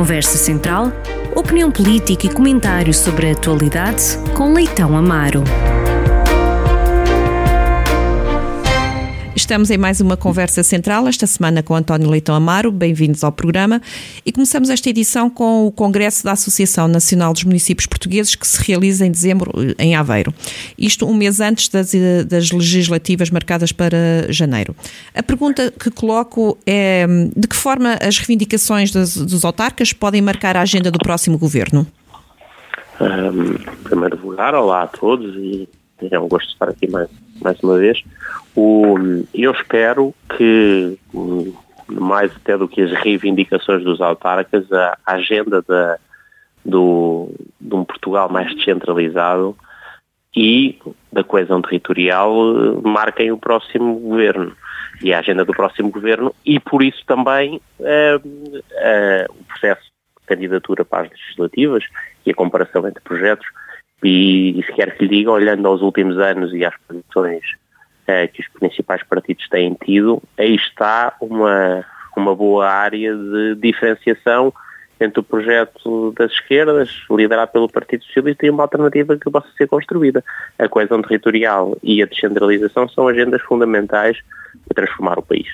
Conversa Central, opinião política e comentários sobre a atualidade com Leitão Amaro. Estamos em mais uma conversa central, esta semana com António Leitão Amaro. Bem-vindos ao programa. E começamos esta edição com o Congresso da Associação Nacional dos Municípios Portugueses, que se realiza em dezembro em Aveiro. Isto um mês antes das, das legislativas marcadas para janeiro. A pergunta que coloco é: de que forma as reivindicações dos, dos autarcas podem marcar a agenda do próximo governo? Um, em primeiro lugar, olá a todos e é um gosto estar aqui mais, mais uma vez. O, eu espero que, mais até do que as reivindicações dos autarcas, a, agenda da, do, de um Portugal mais descentralizado e da coesão territorial eh, marquem o próximo governo e a agenda do próximo governo e por isso também eh, eh, o processo de candidatura para as legislativas e a comparação entre projetos e, e se quer que lhe diga, olhando aos últimos anos e às posições eh, que os principais partidos têm tido, aí está uma, uma boa área de diferenciação entre o projeto das esquerdas, liderado pelo Partido Socialista, e uma alternativa que possa ser construída. A coesão territorial e a descentralização são agendas fundamentais para transformar o país.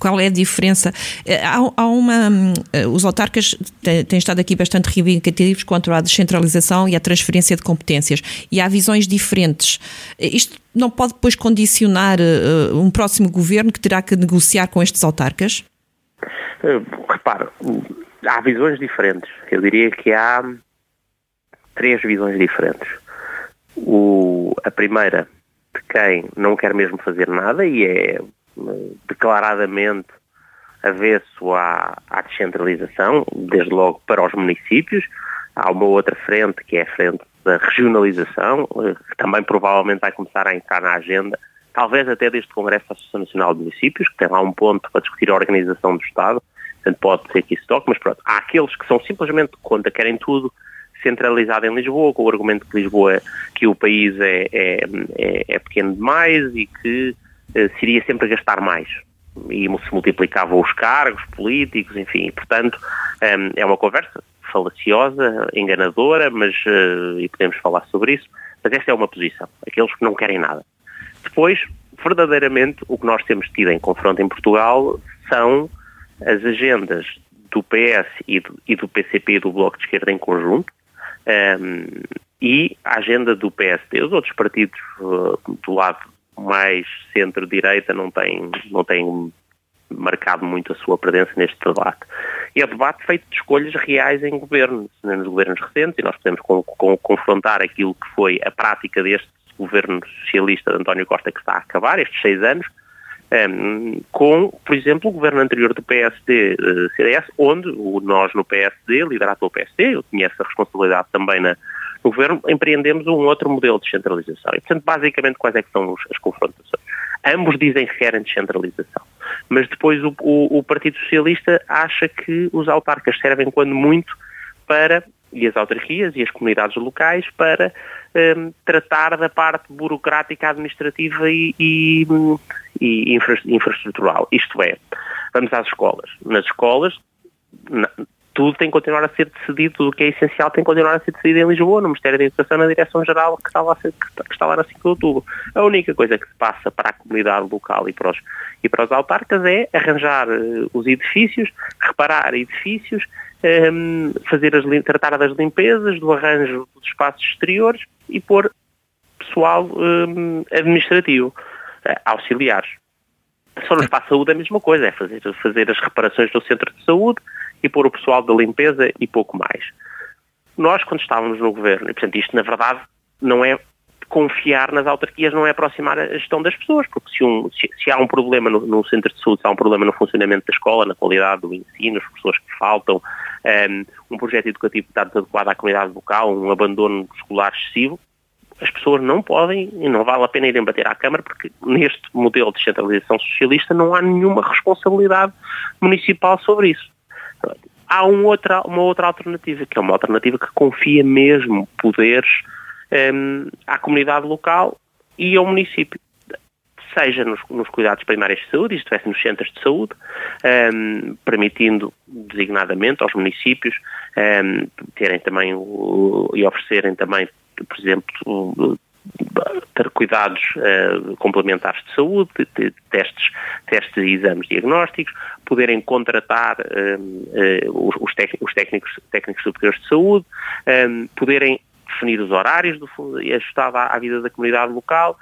Qual é a diferença? Eh, há, há uma. Eh, os autarcas têm estado aqui bastante reivindicativos contra a descentralização e a transferência de competências. E há visões diferentes. Eh, isto não pode depois condicionar um próximo governo que terá que negociar com estes autarcas? Repare, há visões diferentes. Eu diria que há três visões diferentes. O, a primeira, de quem não quer mesmo fazer nada e é declaradamente avesso à, à descentralização, desde logo para os municípios. Há uma outra frente, que é a frente da regionalização, eh, que também provavelmente vai começar a entrar na agenda, talvez até deste Congresso da Associação Nacional de Municípios, que tem lá um ponto para discutir a organização do Estado, portanto pode ser que isso toque, mas pronto, há aqueles que são simplesmente contra, querem tudo centralizado em Lisboa, com o argumento que Lisboa, que o país é, é, é, é pequeno demais e que eh, seria sempre gastar mais e se multiplicavam os cargos políticos, enfim, e, portanto ehm, é uma conversa falaciosa, enganadora, mas eh, e podemos falar sobre isso, mas esta é uma posição, aqueles que não querem nada. Depois, verdadeiramente, o que nós temos tido em confronto em Portugal são as agendas do PS e do, e do PCP e do Bloco de Esquerda em conjunto, ehm, e a agenda do PSD. Os outros partidos uh, do lado mais centro-direita não tem, não tem marcado muito a sua presença neste debate. E é um debate feito de escolhas reais em governos, nos governos recentes, e nós podemos com, com, confrontar aquilo que foi a prática deste governo socialista de António Costa que está a acabar, estes seis anos, um, ehm, com, por exemplo, o governo anterior do PSD-CDS, uh, onde o, nós no PSD, liderado pelo PSD, eu tinha essa responsabilidade também na, no governo, empreendemos um outro modelo de descentralização. E, portanto, basicamente, quais é que são as confrontações? Ambos dizem que querem descentralização, mas depois o, o, o Partido Socialista acha que os autarcas servem, quando muito, para, e as autarquias e as comunidades locais, para um, tratar da parte burocrática, administrativa e, e, e infra, infraestrutural. Isto é, vamos às escolas. Nas escolas, tudo tem que continuar a ser decidido, tudo o que é essencial tem que continuar a ser decidido em Lisboa, no Ministério da Educação, na Direção-Geral que está, lá, que está lá na 5 de outubro. A única coisa que se passa para a comunidade local e para os, e para os autarcas é arranjar uh, os edifícios, reparar edifícios, um, ehm, fazer as, tratar das limpezas, do arranjo dos espaços exteriores e pôr pessoal um, ehm, administrativo, uh, auxiliares. Só no espaço de saúde é a mesma coisa, é fazer, fazer as reparações do centro de saúde, e pôr o pessoal da limpeza e pouco mais. Nós, quando estávamos no governo, e portanto isto na verdade não é confiar nas autarquias, não é aproximar a gestão das pessoas, porque se, um, se, se há um problema no, no, centro de saúde, se há um problema no funcionamento da escola, na qualidade do ensino, as pessoas que faltam, um, um projeto educativo que está desadequado à comunidade local, um abandono escolar excessivo, as pessoas não podem e não vale a pena irem bater à Câmara porque neste modelo de descentralização socialista não há nenhuma responsabilidade municipal sobre isso. Há um outra, uma outra alternativa, que é uma alternativa que confia mesmo poderes um, à comunidade local e ao município. seja nos, nos, cuidados primários de saúde, isto é, nos centros de saúde, um, permitindo designadamente aos municípios um, terem também o, e oferecerem também, por exemplo, ter cuidados uh, complementares de saúde, de, de testes, testes e exames diagnósticos, poderem contratar uh, os, os, técnicos, técnicos superiores de saúde, um, poderem definir os horários do, ajustado à, à vida da comunidade local,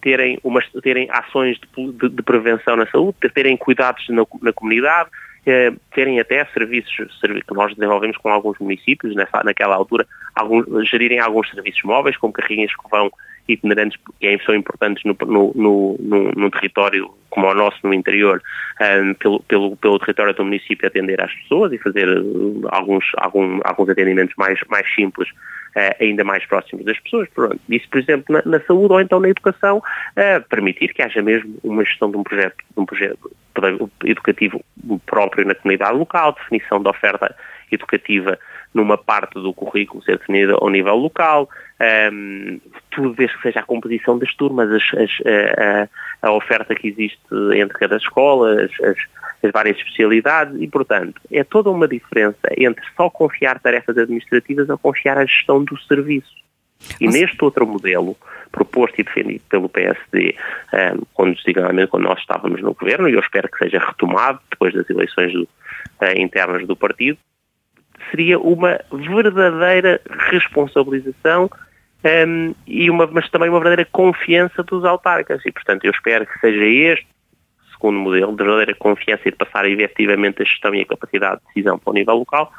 terem, umas, terem ações de, de, de, prevenção na saúde, terem cuidados na, na comunidade, uh, terem até serviços, que nós desenvolvemos com alguns municípios nessa, naquela altura, alguns, gerirem alguns serviços móveis, como carrinhas que vão itinerantes que são importantes no, no, no, no, território como o nosso no interior, um, pelo, pelo, pelo território do município atender às pessoas e fazer uh, alguns, algum, alguns atendimentos mais, mais simples uh, ainda mais próximos das pessoas. Pronto. Isso, por exemplo, na, na saúde ou então na educação, uh, permitir que haja mesmo uma gestão de um projeto, de um projeto educativo próprio na comunidade local, definição da oferta educativa numa parte do currículo ser definida ao nível local, um, tudo desde que seja a composição das turmas, as, as, a, a, oferta que existe entre cada escola, as, as, as, várias especialidades e, portanto, é toda uma diferença entre só confiar tarefas administrativas a confiar a gestão do serviço. E Nossa. neste outro modelo, proposto e defendido pelo PSD, um, quando, quando nós estávamos no governo, e eu espero que seja retomado depois das eleições do, uh, internas do partido, seria uma verdadeira responsabilização um, e uma, mas também uma verdadeira confiança dos autarcas. E, portanto, eu espero que seja este segundo modelo, de verdadeira confiança e de passar efetivamente a gestão e a capacidade de decisão para o nível local,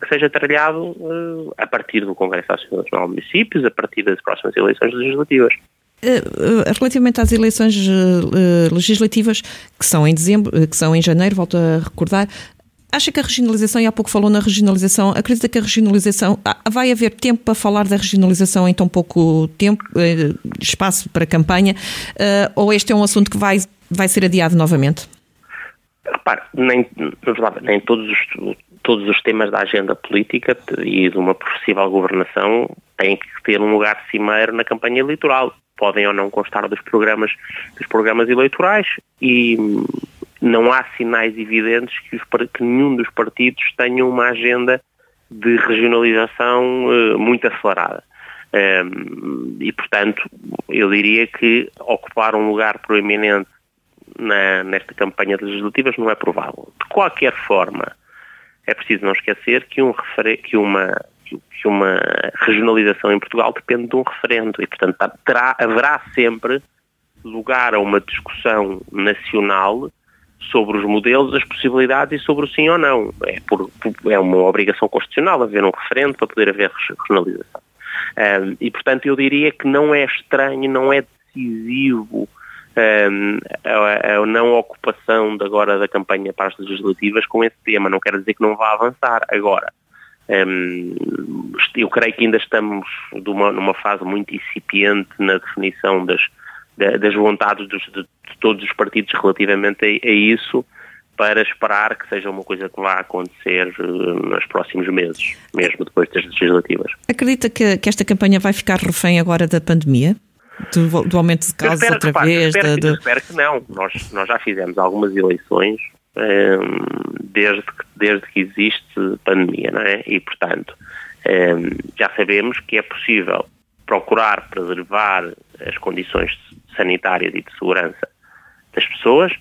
que seja trabalhado uh, a partir do Congresso Nacional de Municípios, a partir das próximas eleições legislativas. Eh, eh, relativamente às eleições legislativas que são em dezembro, que são em janeiro, volto a recordar, Acha que a regionalização, e há pouco falou na regionalização, acredita que a regionalização, vai haver tempo para falar da regionalização em tão pouco tempo, eh, espaço para campanha, eh, ou este é um assunto que vai, vai ser adiado novamente? Repare, nem, nem todos os, todos os temas da agenda política e de uma possível governação têm que ter um lugar cimeiro na campanha eleitoral. Podem ou não constar dos programas, dos programas eleitorais e não há sinais evidentes que, os, que nenhum dos partidos tenha uma agenda de regionalização uh, muito acelerada. Um, ehm, e, portanto, eu diria que ocupar um lugar proeminente na, nesta campanha de legislativas não é provável. De qualquer forma, é preciso não esquecer que, um que, uma, que uma regionalização em Portugal depende de um referendo e, portanto, terá, haverá sempre lugar a uma discussão nacional sobre os modelos, as possibilidades e sobre o sim ou não. É, por, é uma obrigação constitucional haver um referendo para poder haver regionalização. Um, e, portanto, eu diria que não é estranho, não é decisivo um, a, a, não ocupação de agora da campanha para as legislativas com esse tema. Não quer dizer que não vá avançar. Agora, um, eu creio que ainda estamos numa fase muito incipiente na definição das, das vontades dos, de, de, todos os partidos relativamente a, a, isso para esperar que seja uma coisa que vá acontecer uh, nos próximos meses, mesmo depois das legislativas. Acredita que, que esta campanha vai ficar refém agora da pandemia? Do, do aumento de casos espero, outra repare, vez? Espero, de... espero, que não. Nós, nós já fizemos algumas eleições um, desde, que, desde que existe pandemia, não é? E, portanto, um, já sabemos que é possível procurar preservar as condições sanitárias e de segurança das pessoas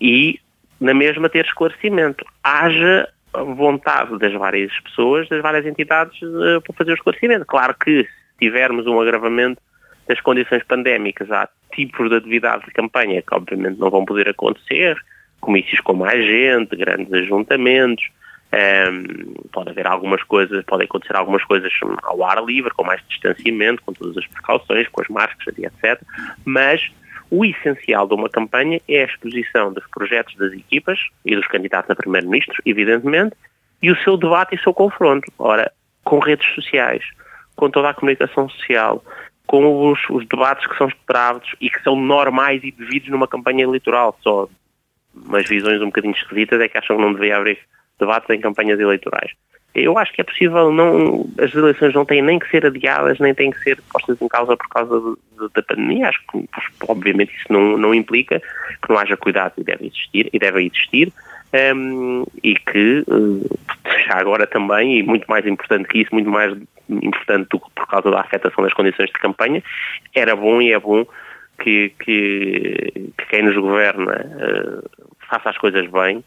e, na mesma, ter esclarecimento. Haja vontade das várias pessoas, das várias entidades, uh, para fazer o esclarecimento. Claro que, se tivermos um agravamento das condições pandémicas, há tipos de atividade de campanha que, obviamente, não vão poder acontecer, comícios com mais gente, grandes ajuntamentos, um, pode haver algumas coisas, podem acontecer algumas coisas ao ar livre, com mais distanciamento, com todas as precauções, com as máscaras e etc. Mas o essencial de uma campanha é a exposição dos projetos das equipas e dos candidatos a primeiro-ministro, evidentemente, e o seu debate e o seu confronto. Ora, com redes sociais, com toda a comunicação social, com os, os debates que são esperados e que são normais e devidos numa campanha eleitoral. Só umas visões um bocadinho esquisitas é que acham que não deveria haver debates em campanhas eleitorais. Eu acho que é possível, não, as eleições não têm nem que ser adiadas, nem têm que ser postas em causa por causa de, de, da pandemia. Acho que, obviamente, isso não, não implica que não haja cuidado e deve existir, e deve existir, um, e que, eh, já agora também, e muito mais importante que isso, muito mais importante do que por causa da afetação das condições de campanha, era bom e é bom que, que, que quem nos governa uh, faça as coisas bem,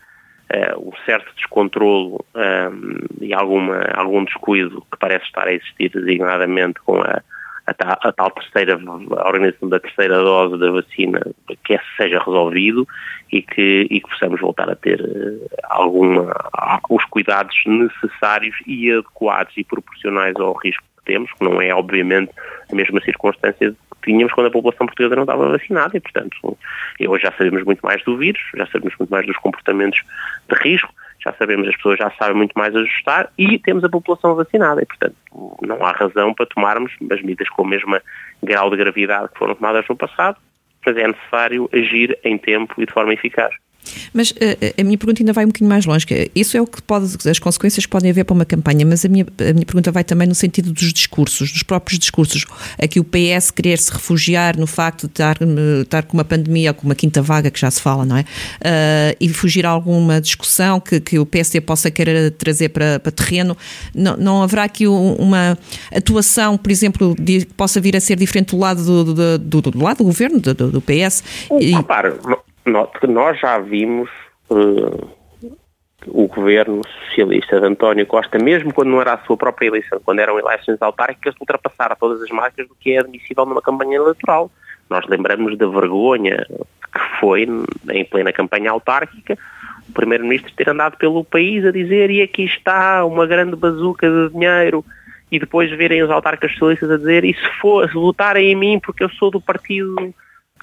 uh, um certo descontrolo um, e alguma, algum descuido que parece estar a existir designadamente com a, a, tal, a tal terceira, a organização da terceira dose da vacina, que esse seja resolvido e que, e que possamos voltar a ter uh, alguma, os cuidados necessários e adequados e proporcionais ao risco temos, que não é obviamente a mesma circunstância que tínhamos quando a população portuguesa não estava vacinada e, portanto, hoje já sabemos muito mais do vírus, já sabemos muito mais dos comportamentos de risco, já sabemos, as pessoas já sabem muito mais ajustar e temos a população vacinada e, portanto, não há razão para tomarmos as medidas com o mesmo grau de gravidade que foram tomadas no passado, mas é necessário agir em tempo e de forma eficaz. Mas uh, a minha pergunta ainda vai um bocadinho mais longe. Isso é o que pode, as consequências podem haver para uma campanha, mas a minha, a minha pergunta vai também no sentido dos discursos, dos próprios discursos. Aqui o PS querer se refugiar no facto de estar, estar com uma pandemia ou com uma quinta vaga, que já se fala, não é? Uh, e fugir a alguma discussão que, que o PSD possa querer trazer para, para terreno. Não, não haverá aqui uma atuação, por exemplo, que possa vir a ser diferente do lado do, do, do, do lado do governo, do, do PS? E... Repare, nós já vimos uh, o governo socialista de António Costa, mesmo quando não era a sua própria eleição, quando eram eleições autárquicas, ultrapassar todas as marcas do que é admissível numa campanha eleitoral. Nós lembramos da vergonha que foi, em plena campanha autárquica, o Primeiro-Ministro ter andado pelo país a dizer e aqui está uma grande bazuca de dinheiro e depois verem os autarcas socialistas a dizer e se, for, votarem em mim porque eu sou do partido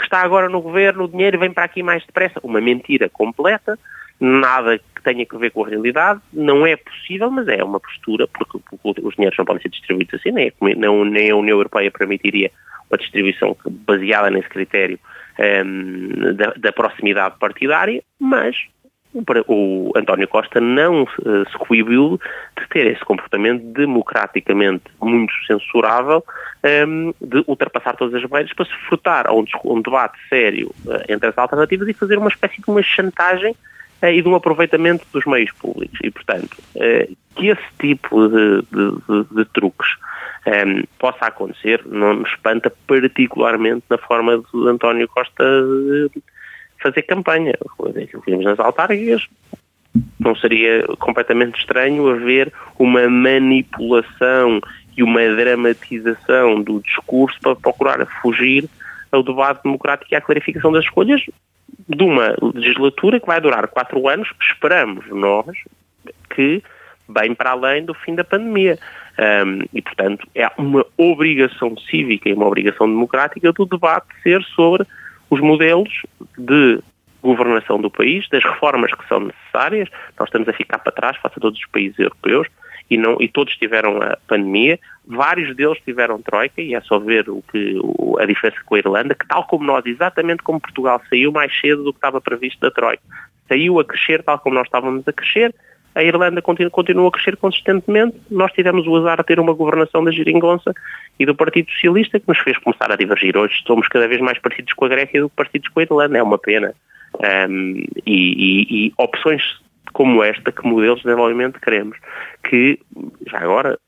que está agora no governo, o dinheiro vem para aqui mais depressa. Uma mentira completa, nada que tenha que ver com a realidade, não é possível, mas é uma postura, porque, os dinheiros não podem ser distribuídos assim, nem, nem a União Europeia permitiria uma distribuição baseada nesse critério um, ehm, da, da proximidade partidária, mas o António Costa não se coibiu de ter esse comportamento democraticamente muito censurável um, de ultrapassar todas as barreiras para se frutar a um, debate sério uh, entre as alternativas e fazer uma espécie de uma chantagem uh, e de um aproveitamento dos meios públicos. E, portanto, que esse tipo de, de, de, de truques um, possa acontecer não me espanta particularmente na forma de António Costa fazer campanha. Vimos nas autárquicas não seria completamente estranho haver uma manipulação e uma dramatização do discurso para procurar fugir ao debate democrático e à clarificação das escolhas de uma legislatura que vai durar quatro anos, esperamos nós que bem para além do fim da pandemia. Um, e, portanto, é uma obrigação cívica e uma obrigação democrática do debate ser sobre os modelos de governação do país, das reformas que são necessárias. Nós estamos a ficar para trás face a todos os países europeus e, não, e todos tiveram a pandemia. Vários deles tiveram troika e é só ver o que, o, a diferença com a Irlanda, que tal como nós, exatamente como Portugal, saiu mais cedo do que estava previsto da troika. Saiu a crescer tal como nós estávamos a crescer, a Irlanda continua, continua a crescer consistentemente. Nós tivemos o azar de ter uma governação da Giringonça e do Partido Socialista que nos fez começar a divergir. Hoje somos cada vez mais parecidos com a Grécia do que parecidos com a Irlanda. É uma pena. Um, e, e, e opções como esta, que modelos de desenvolvimento queremos, que já agora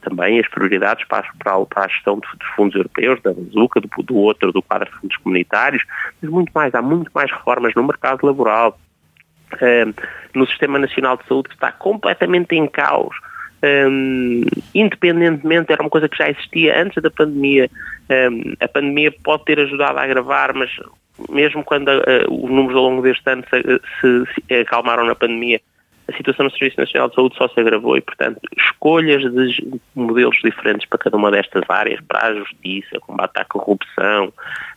também as prioridades para, para, para a gestão dos fundos europeus, da Bazuca, do, do outro, do quadro de fundos comunitários, mas muito mais, há muito mais reformas no mercado laboral, no Sistema Nacional de Saúde que está completamente em caos, um, independentemente, era uma coisa que já existia antes da pandemia. Um, a pandemia pode ter ajudado a agravar, mas mesmo quando uh, os números ao longo deste ano se, se, se, acalmaram na pandemia, a situação no Serviço Nacional de Saúde só se agravou e, portanto, escolhas de modelos diferentes para cada uma destas áreas, para a justiça, combate à corrupção,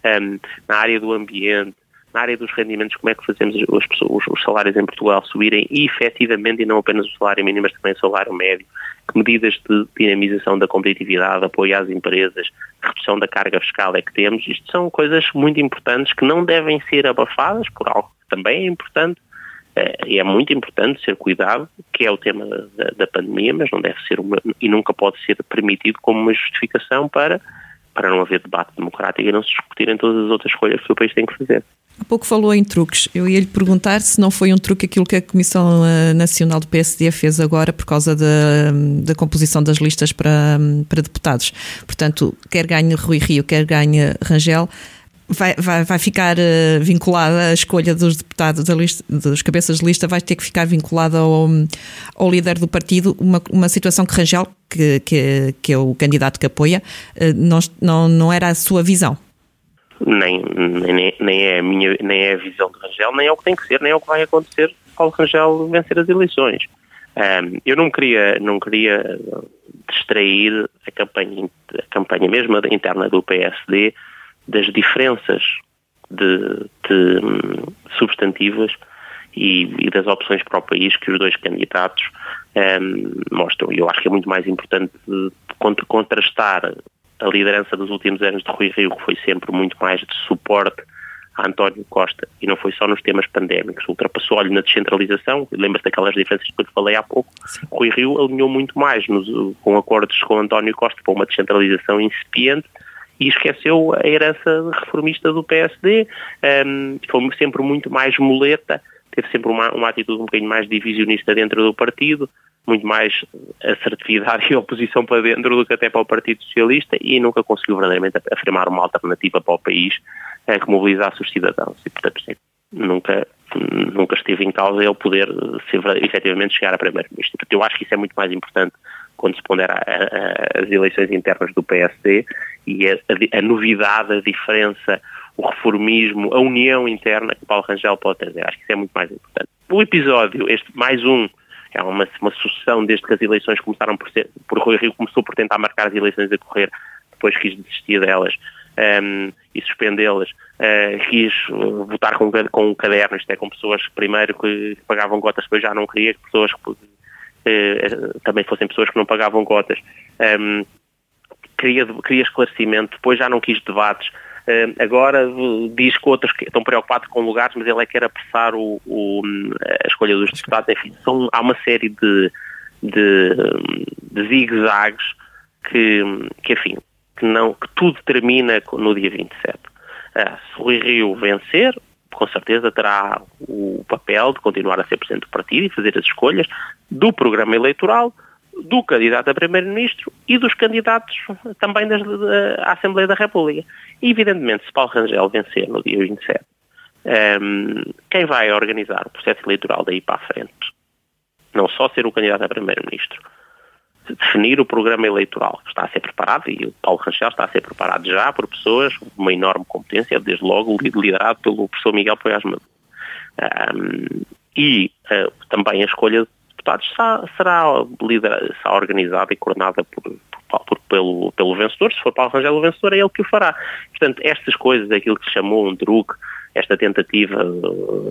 um, na área do ambiente, na área dos rendimentos, como é que fazemos os, os, os salários em Portugal subirem e, efetivamente, e não apenas o salário mínimo, mas também o salário médio, que medidas de dinamização da competitividade, apoio às empresas, redução da carga fiscal é que temos. Isto são coisas muito importantes que não devem ser abafadas por algo que também é importante, e é muito importante ser cuidado, que é o tema da, da pandemia, mas não deve ser uma, e nunca pode ser permitido como uma justificação para, para não haver debate democrático e não se discutirem todas as outras escolhas que o país tem que fazer. Há pouco falou em truques. Eu ia lhe perguntar se não foi um truque aquilo que a Comissão eh, Nacional do PSD fez agora por causa da, da composição das listas para, para deputados. Portanto, quer ganhe Rui Rio, quer ganhe Rangel, vai, vai, vai ficar uh, vinculada a escolha dos deputados, da lista, dos cabeças de lista, vai ter que ficar vinculada ao, ao líder do partido, uma, uma situação que Rangel, que, que, que é o candidato que apoia, uh, não, não, não era a sua visão. Nem, nem, nem, é a minha, nem é a visão de Rangel, nem é o que tem que ser, nem é o que vai acontecer se Paulo Rangel vencer as eleições. Um, eu não queria, não queria distrair a campanha, a campanha mesmo interna do PSD das diferenças de, de hum, substantivas e, e, das opções para o país que os dois candidatos um, mostram. Eu acho que é muito mais importante contrastar a liderança dos últimos anos de Rui Rio, que foi sempre muito mais de suporte a António Costa, e não foi só nos temas pandémicos, ultrapassou-lhe na descentralização, lembra-se daquelas diferenças que eu falei há pouco, Sim. Rui Rio alinhou muito mais nos, com acordos com António Costa para uma descentralização incipiente, e esqueceu a herança reformista do PSD, um, foi sempre muito mais muleta, teve sempre uma, uma atitude um bocadinho mais divisionista dentro do partido, muito mais assertividade e oposição para dentro do que até para o Partido Socialista e nunca conseguiu verdadeiramente afirmar uma alternativa para o país é, que mobilizasse os cidadãos. E, portanto, nunca, nunca esteve em causa ele poder efetivamente chegar a Primeiro-Ministro. Eu acho que isso é muito mais importante quando se pondera as eleições internas do PSD e a, a, novidade, a diferença, o reformismo, a união interna que Paulo Rangel pode trazer. Acho que isso é muito mais importante. O episódio, este mais um, é uma, uma sucessão desde que as eleições começaram por ser, por Rui Rio começou por tentar marcar as eleições a correr, depois quis desistir delas um, e suspendê-las, uh, quis votar com, com um caderno, isto é, com pessoas primeiro que pagavam cotas, depois já não queria que pessoas que eh, também fossem pessoas que não pagavam cotas. Um, queria, queria esclarecimento, depois já não quis debates. Uh, agora diz que outros que estão preocupados com lugares, mas ele é que quer apressar o, o, a escolha dos deputados. Enfim, são, há uma série de, de, de zigue-zagues que, que, enfim, que, não, que tudo termina no dia 27. Uh, ah, se o Rio vencer, com certeza terá o papel de continuar a ser presidente do partido e fazer as escolhas do programa eleitoral, do candidato a primeiro-ministro e dos candidatos também das, da Assembleia da República. E, evidentemente, se Paulo Rangel vencer no dia 27, um, ehm, quem vai organizar o processo eleitoral daí para a frente, não só ser o candidato a primeiro-ministro, definir o programa eleitoral que está a ser preparado, e o Paulo Rangel está a ser preparado já por pessoas com uma enorme competência, desde logo liderado pelo professor Miguel Poiás Maduro. Um, e uh, também a escolha deputados será, será, será organizada e coordenada por, por, por, pelo, pelo vencedor, se for Paulo Rangel o vencedor, é ele que o fará. Portanto, estas coisas, aquilo que se chamou um truque, esta tentativa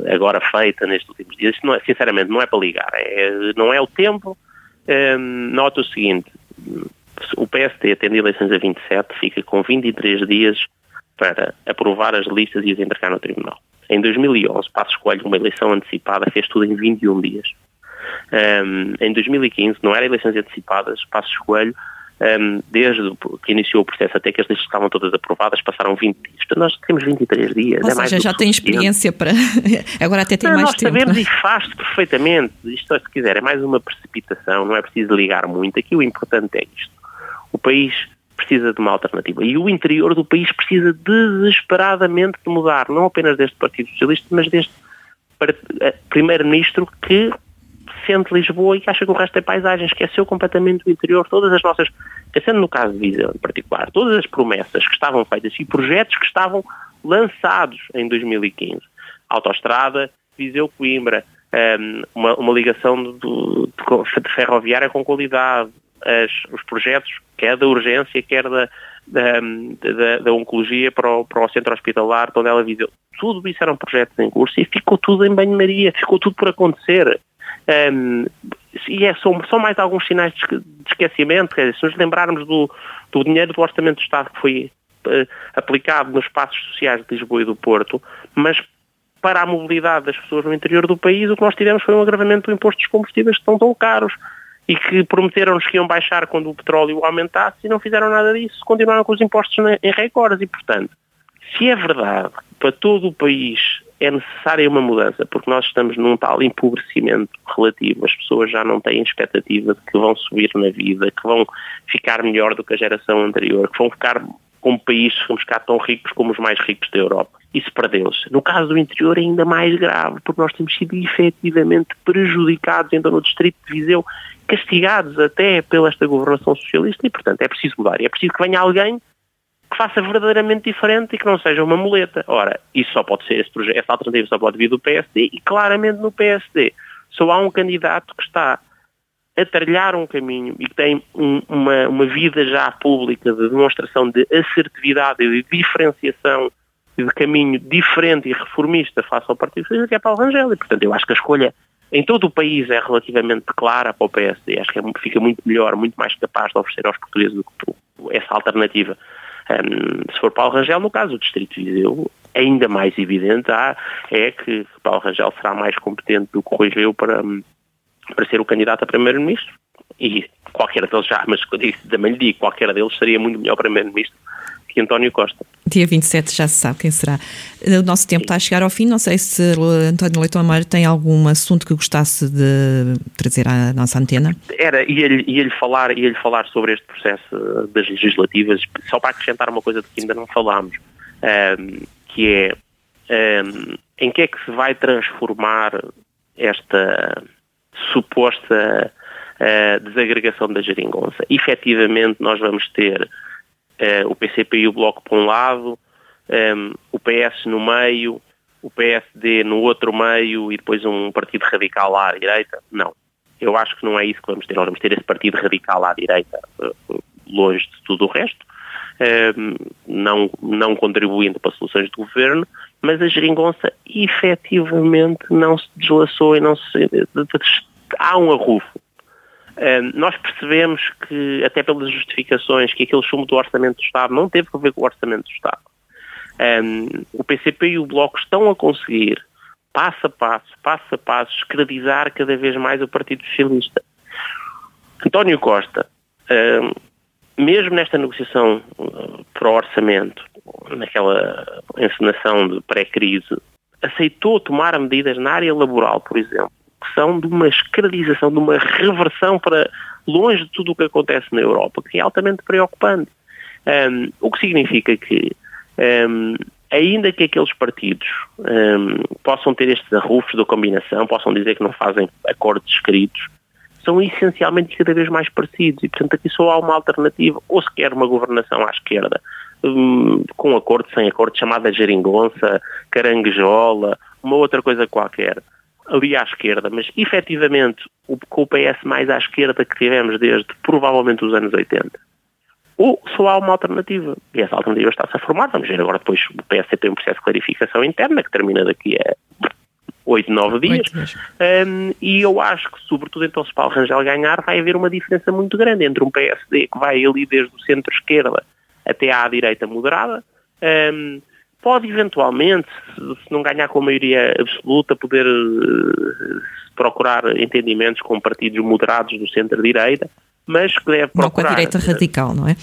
eh, agora feita nestes últimos dias, não é, sinceramente não é para ligar, é, não é o tempo, um, nota o seguinte, o PSD, tendo eleições a 27, fica com 23 dias para aprovar as listas e as entregar no Tribunal. Em 2011, Passos Coelho, uma eleição antecipada, fez tudo em 21 dias. Um, em 2015, não eram eleições antecipadas, Passos Coelho um, desde que iniciou o processo até que as listas estavam todas aprovadas, passaram 20 dias. Portanto, nós temos 23 dias. Ou é seja, já tem experiência para. Agora até tem não, mais nós tempo. Nós sabemos e faz-se perfeitamente. Isto, se quiser, é mais uma precipitação, não é preciso ligar muito. Aqui o importante é isto. O país precisa de uma alternativa. E o interior do país precisa desesperadamente de mudar, não apenas deste Partido Socialista, mas deste eh, Primeiro-Ministro que sente Lisboa e que acha que o resto é paisagem, esqueceu completamente o interior, todas as nossas, pensando no caso de Viseu em particular, todas as promessas que estavam feitas e projetos que estavam lançados em 2015. Autostrada, Viseu-Coimbra, ehm, uma, uma, ligação de, de, de, ferroviária com qualidade, as, os projetos, quer da urgência, quer da, da, da, da oncologia para o, para o centro hospitalar, onde ela Viseu. Tudo isso eram projetos em curso e ficou tudo em banho-maria, ficou tudo por acontecer. Um, e é, são, são mais alguns sinais de, esquecimento, dizer, se nos lembrarmos do, do dinheiro do Orçamento do Estado que foi uh, aplicado nos espaços sociais de Lisboa e do Porto, mas para a mobilidade das pessoas no interior do país, o que nós tivemos foi um agravamento do imposto dos combustíveis que estão tão caros e que prometeram-nos que iam baixar quando o petróleo aumentasse e não fizeram nada disso, continuaram com os impostos em recordes e, portanto, se é verdade para todo o país é necessária uma mudança, porque nós estamos num tal empobrecimento relativo, as pessoas já não têm expectativa de que vão subir na vida, que vão ficar melhor do que a geração anterior, que vão ficar como país, vamos ficar tão ricos como os mais ricos da Europa. Isso perdeu-se. No caso do interior é ainda mais grave, porque nós temos sido efetivamente prejudicados, então no distrito de Viseu, castigados até pela esta governação socialista e, portanto, é preciso mudar. E é preciso que venha alguém que faça verdadeiramente diferente e que não seja uma muleta. Ora, isso só pode ser, esse projeto, essa alternativa só pode vir do PSD e claramente no PSD só há um candidato que está a trilhar um caminho e que tem um, uma, uma vida já pública de demonstração de assertividade e de diferenciação de caminho diferente e reformista face ao Partido Socialista, que é Paulo Rangel. E, portanto, eu acho que a escolha em todo o país é relativamente clara para o PSD. Acho que é, fica muito melhor, muito mais capaz de oferecer aos portugueses do que essa alternativa. Um, se for Paulo Rangel, no caso do Distrito de Viseu, ainda mais evidente há, é que Paulo Rangel será mais competente do que Rui Rio para, para ser o candidato a Primeiro-Ministro. E qualquer deles já, mas também lhe digo, qualquer deles seria muito melhor Primeiro-Ministro que António Costa. Dia 27 já se sabe quem será. O nosso tempo Sim. está a chegar ao fim. Não sei se António Leitão Amaro tem algum assunto que gostasse de trazer à nossa antena. Era, ia-lhe ia falar, ia falar sobre este processo das legislativas, só para acrescentar uma coisa de que ainda não falámos, um, que é um, em que é que se vai transformar esta suposta uh, desagregação da geringonça. Efetivamente, nós vamos ter uh, o PCP e o Bloco por um lado, um, o PS no meio, o PSD no outro meio e depois um partido radical lá à direita? Não. Eu acho que não é isso que vamos ter. Nós vamos ter esse partido radical à direita uh, longe de tudo o resto, um, não, não contribuindo para soluções de governo, mas a geringonça efetivamente não se deslaçou e não se... Há um arrufo nós percebemos que, até pelas justificações, que aquele chumbo do Orçamento do Estado não teve a ver com o Orçamento do Estado. Um, o PCP e o Bloco estão a conseguir, passo a passo, passo a passo, escravizar cada vez mais o Partido Socialista. António Costa, um, mesmo nesta negociação uh, para o orçamento, naquela encenação de pré-crise, aceitou tomar medidas na área laboral, por exemplo, de uma escravização, de uma reversão para longe de tudo o que acontece na Europa, que é altamente preocupante. Um, o que significa que, um, ainda que aqueles partidos um, possam ter estes arrufos da combinação, possam dizer que não fazem acordos escritos, são essencialmente cada vez mais parecidos e, portanto, aqui só há uma alternativa, ou se quer uma governação à esquerda, com acordo, sem acordo, chamada geringonça, caranguejola, uma outra coisa qualquer ali à esquerda, mas efetivamente o, com o PS mais à esquerda que tivemos desde provavelmente os anos 80. Ou só há uma alternativa. E essa alternativa está-se a formar. Vamos ver agora depois o PS tem um processo de clarificação interna que termina daqui a 8, 9 dias. Um, e eu acho que, sobretudo então, se Paulo Rangel ganhar, vai haver uma diferença muito grande entre um PSD que vai ali desde o centro-esquerda até à direita moderada, um, pode eventualmente, se não ganhar com a maioria absoluta, poder uh, procurar entendimentos com partidos moderados do centro-direita, mas que deve procurar... Não com a direita radical, não é?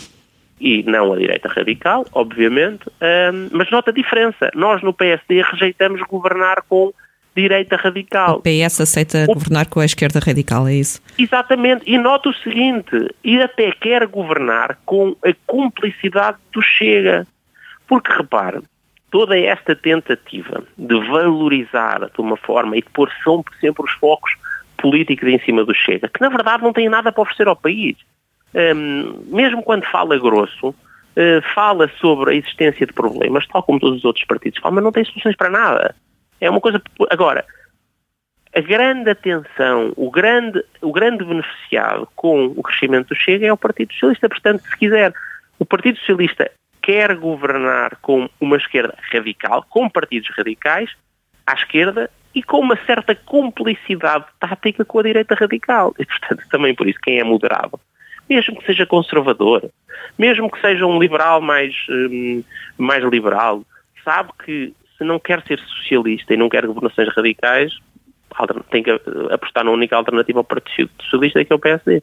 E não a direita radical, obviamente, um, mas nota a diferença. Nós no PSD rejeitamos governar com direita radical. O PS aceita o... governar com a esquerda radical, é isso? Exatamente. E nota o seguinte, e até quer governar com a cumplicidade do Chega. Porque, repare, toda esta tentativa de valorizar de uma forma e de pôr sempre, os focos políticos em cima do Chega, que na verdade não tem nada para oferecer ao país. Um, mesmo quando fala grosso, uh, fala sobre a existência de problemas, tal como todos os outros partidos falam, mas não tem soluções para nada. É uma coisa. Agora, a grande atenção, o grande, o grande beneficiado com o crescimento do Chega é o Partido Socialista. Portanto, se quiser, o Partido Socialista quer governar com uma esquerda radical, com partidos radicais, à esquerda, e com uma certa cumplicidade tática com a direita radical. E, portanto, também por isso, quem é moderado, mesmo que seja conservador, mesmo que seja um liberal mais, um, mais liberal, sabe que se não quer ser socialista e não quer governações radicais, tem que apostar na única alternativa ao Partido Socialista, que é o PSD.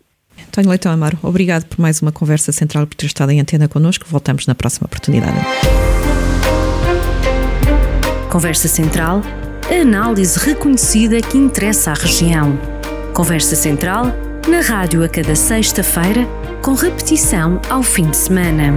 António Leitão Amaro, obrigado por mais uma conversa central por ter estado em antena connosco. Voltamos na próxima oportunidade. Conversa Central, análise reconhecida que interessa à região. Conversa Central, na rádio a cada sexta-feira, com repetição ao fim de semana.